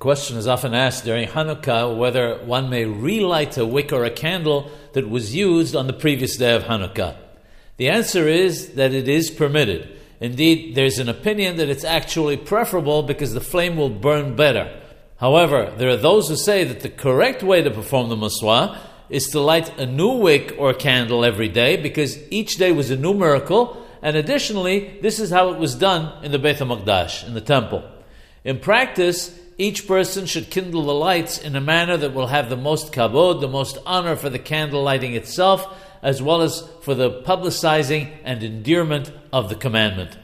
question is often asked during Hanukkah whether one may relight a wick or a candle that was used on the previous day of Hanukkah. The answer is that it is permitted. Indeed, there's an opinion that it's actually preferable because the flame will burn better. However, there are those who say that the correct way to perform the Mitzvah is to light a new wick or candle every day because each day was a new miracle, and additionally, this is how it was done in the Beit HaMikdash, in the temple. In practice, each person should kindle the lights in a manner that will have the most kabod, the most honor for the candle lighting itself, as well as for the publicizing and endearment of the commandment.